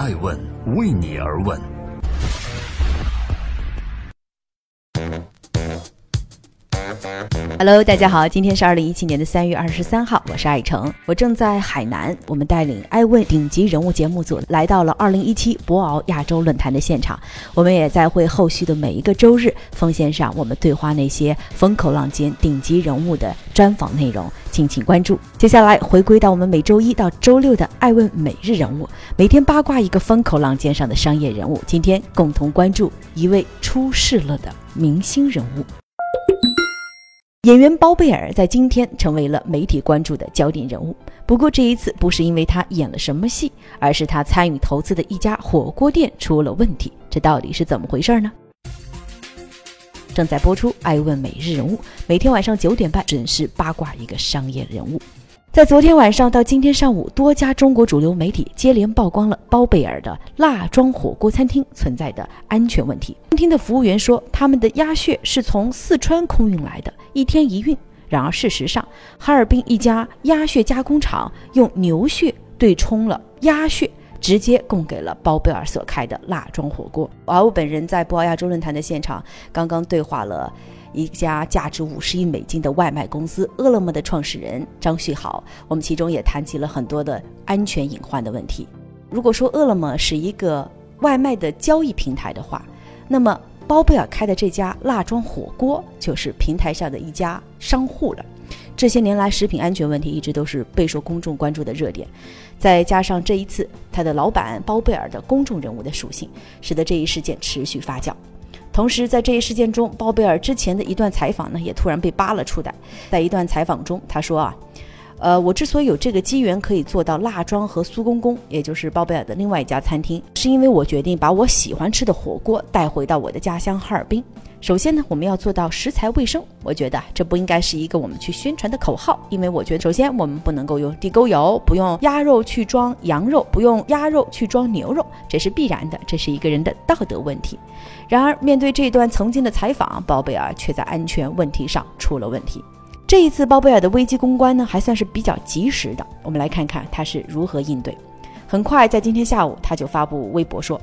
爱问为你而问。Hello，大家好，今天是二零一七年的三月二十三号，我是爱成，我正在海南，我们带领爱问顶级人物节目组来到了二零一七博鳌亚洲论坛的现场，我们也在会后续的每一个周日奉献上我们对话那些风口浪尖顶级人物的专访内容，敬请关注。接下来回归到我们每周一到周六的爱问每日人物，每天八卦一个风口浪尖上的商业人物，今天共同关注一位出事了的明星人物。演员包贝尔在今天成为了媒体关注的焦点人物。不过这一次不是因为他演了什么戏，而是他参与投资的一家火锅店出了问题。这到底是怎么回事呢？正在播出《爱问每日人物》，每天晚上九点半准时八卦一个商业人物。在昨天晚上到今天上午，多家中国主流媒体接连曝光了包贝尔的辣庄火锅餐厅存在的安全问题。餐厅的服务员说，他们的鸭血是从四川空运来的，一天一运。然而事实上，哈尔滨一家鸭血加工厂用牛血对冲了鸭血，直接供给了包贝尔所开的辣庄火锅。而我本人在博鳌亚洲论坛的现场，刚刚对话了。一家价值五十亿美金的外卖公司饿了么的创始人张旭豪，我们其中也谈及了很多的安全隐患的问题。如果说饿了么是一个外卖的交易平台的话，那么包贝尔开的这家辣庄火锅就是平台上的一家商户了。这些年来，食品安全问题一直都是备受公众关注的热点，再加上这一次他的老板包贝尔的公众人物的属性，使得这一事件持续发酵。同时，在这一事件中，包贝尔之前的一段采访呢，也突然被扒了出来。在一段采访中，他说啊，呃，我之所以有这个机缘可以做到辣庄和苏公公，也就是包贝尔的另外一家餐厅，是因为我决定把我喜欢吃的火锅带回到我的家乡哈尔滨。首先呢，我们要做到食材卫生。我觉得这不应该是一个我们去宣传的口号，因为我觉得，首先我们不能够用地沟油，不用鸭肉去装羊肉，不用鸭肉去装牛肉，这是必然的，这是一个人的道德问题。然而，面对这段曾经的采访，包贝尔却在安全问题上出了问题。这一次，包贝尔的危机公关呢，还算是比较及时的。我们来看看他是如何应对。很快，在今天下午，他就发布微博说。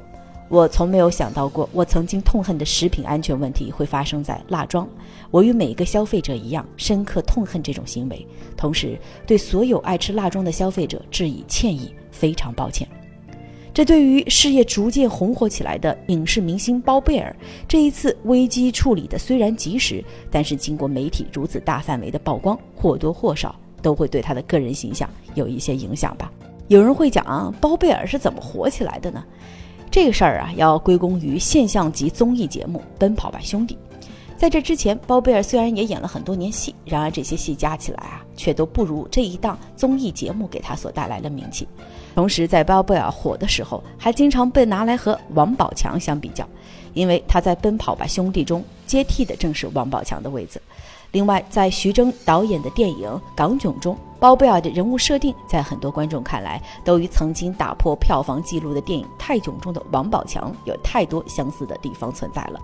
我从没有想到过，我曾经痛恨的食品安全问题会发生在辣庄。我与每一个消费者一样，深刻痛恨这种行为，同时对所有爱吃辣庄的消费者致以歉意，非常抱歉。这对于事业逐渐红火起来的影视明星包贝尔，这一次危机处理的虽然及时，但是经过媒体如此大范围的曝光，或多或少都会对他的个人形象有一些影响吧。有人会讲，包贝尔是怎么火起来的呢？这个事儿啊，要归功于现象级综艺节目《奔跑吧兄弟》。在这之前，包贝尔虽然也演了很多年戏，然而这些戏加起来啊，却都不如这一档综艺节目给他所带来的名气。同时，在包贝尔火的时候，还经常被拿来和王宝强相比较，因为他在《奔跑吧兄弟》中接替的正是王宝强的位子。另外，在徐峥导演的电影《港囧》中，包贝尔的人物设定，在很多观众看来，都与曾经打破票房纪录的电影《泰囧》中的王宝强有太多相似的地方存在了。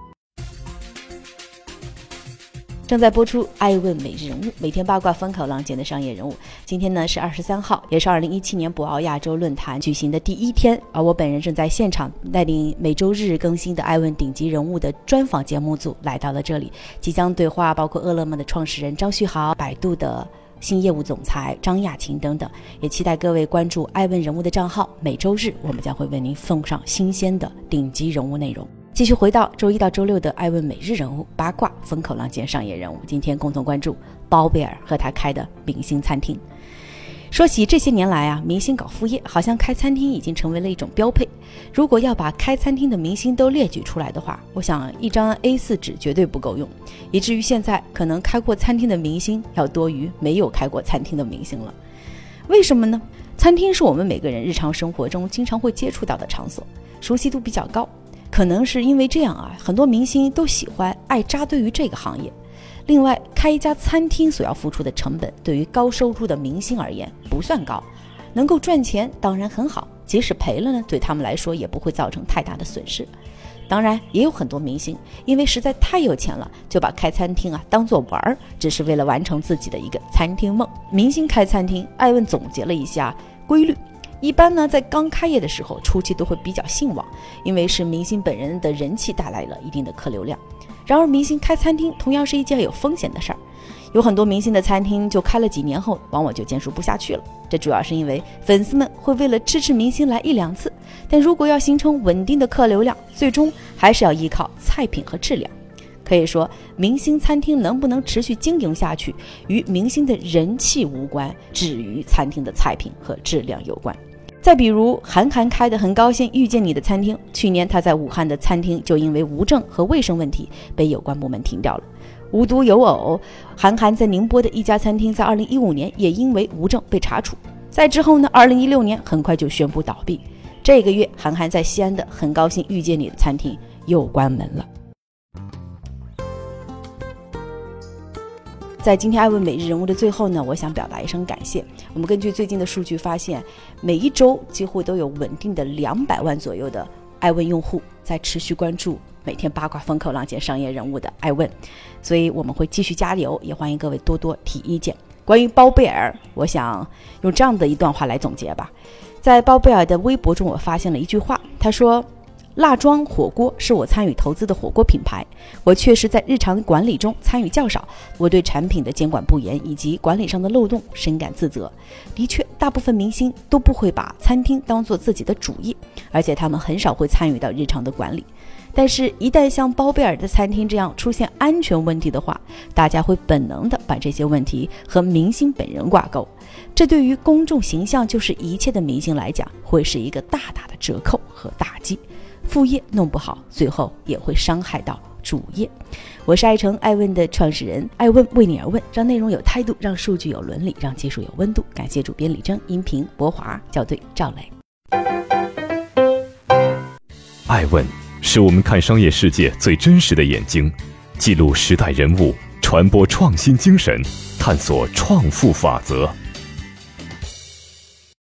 正在播出《爱问每日人物》，每天八卦风口浪尖的商业人物。今天呢是二十三号，也是二零一七年博鳌亚洲论坛举行的第一天，而我本人正在现场带领每周日更新的《爱问顶级人物》的专访节目组来到了这里，即将对话包括饿了么的创始人张旭豪、百度的新业务总裁张亚勤等等，也期待各位关注《爱问人物》的账号，每周日我们将会为您奉上新鲜的顶级人物内容。继续回到周一到周六的《爱问每日人物》八卦风口浪尖商业人物，今天共同关注包贝尔和他开的明星餐厅。说起这些年来啊，明星搞副业，好像开餐厅已经成为了一种标配。如果要把开餐厅的明星都列举出来的话，我想一张 A4 纸绝对不够用，以至于现在可能开过餐厅的明星要多于没有开过餐厅的明星了。为什么呢？餐厅是我们每个人日常生活中经常会接触到的场所，熟悉度比较高。可能是因为这样啊，很多明星都喜欢爱扎堆于这个行业。另外，开一家餐厅所要付出的成本，对于高收入的明星而言不算高，能够赚钱当然很好，即使赔了呢，对他们来说也不会造成太大的损失。当然，也有很多明星因为实在太有钱了，就把开餐厅啊当做玩儿，只是为了完成自己的一个餐厅梦。明星开餐厅，艾问总结了一下规律。一般呢，在刚开业的时候，初期都会比较兴旺，因为是明星本人的人气带来了一定的客流量。然而，明星开餐厅同样是一件有风险的事儿。有很多明星的餐厅就开了几年后，往往就坚持不下去了。这主要是因为粉丝们会为了支持明星来一两次，但如果要形成稳定的客流量，最终还是要依靠菜品和质量。可以说，明星餐厅能不能持续经营下去，与明星的人气无关，只与餐厅的菜品和质量有关。再比如，韩寒开的很高兴遇见你的餐厅，去年他在武汉的餐厅就因为无证和卫生问题被有关部门停掉了。无独有偶，韩寒在宁波的一家餐厅在2015年也因为无证被查处。在之后呢，2016年很快就宣布倒闭。这个月，韩寒在西安的很高兴遇见你的餐厅又关门了。在今天艾问每日人物的最后呢，我想表达一声感谢。我们根据最近的数据发现，每一周几乎都有稳定的两百万左右的艾问用户在持续关注。每天八卦风口浪尖商业人物的爱问，所以我们会继续加油，也欢迎各位多多提意见。关于包贝尔，我想用这样的一段话来总结吧。在包贝尔的微博中，我发现了一句话，他说。辣庄火锅是我参与投资的火锅品牌，我确实在日常管理中参与较少，我对产品的监管不严以及管理上的漏洞深感自责。的确，大部分明星都不会把餐厅当做自己的主业，而且他们很少会参与到日常的管理。但是，一旦像包贝尔的餐厅这样出现安全问题的话，大家会本能的把这些问题和明星本人挂钩，这对于公众形象就是一切的明星来讲，会是一个大大的折扣和打击。副业弄不好，最后也会伤害到主业。我是爱成爱问的创始人，爱问为你而问，让内容有态度，让数据有伦理，让技术有温度。感谢主编李征，音频博华，校对赵磊。爱问是我们看商业世界最真实的眼睛，记录时代人物，传播创新精神，探索创富法则。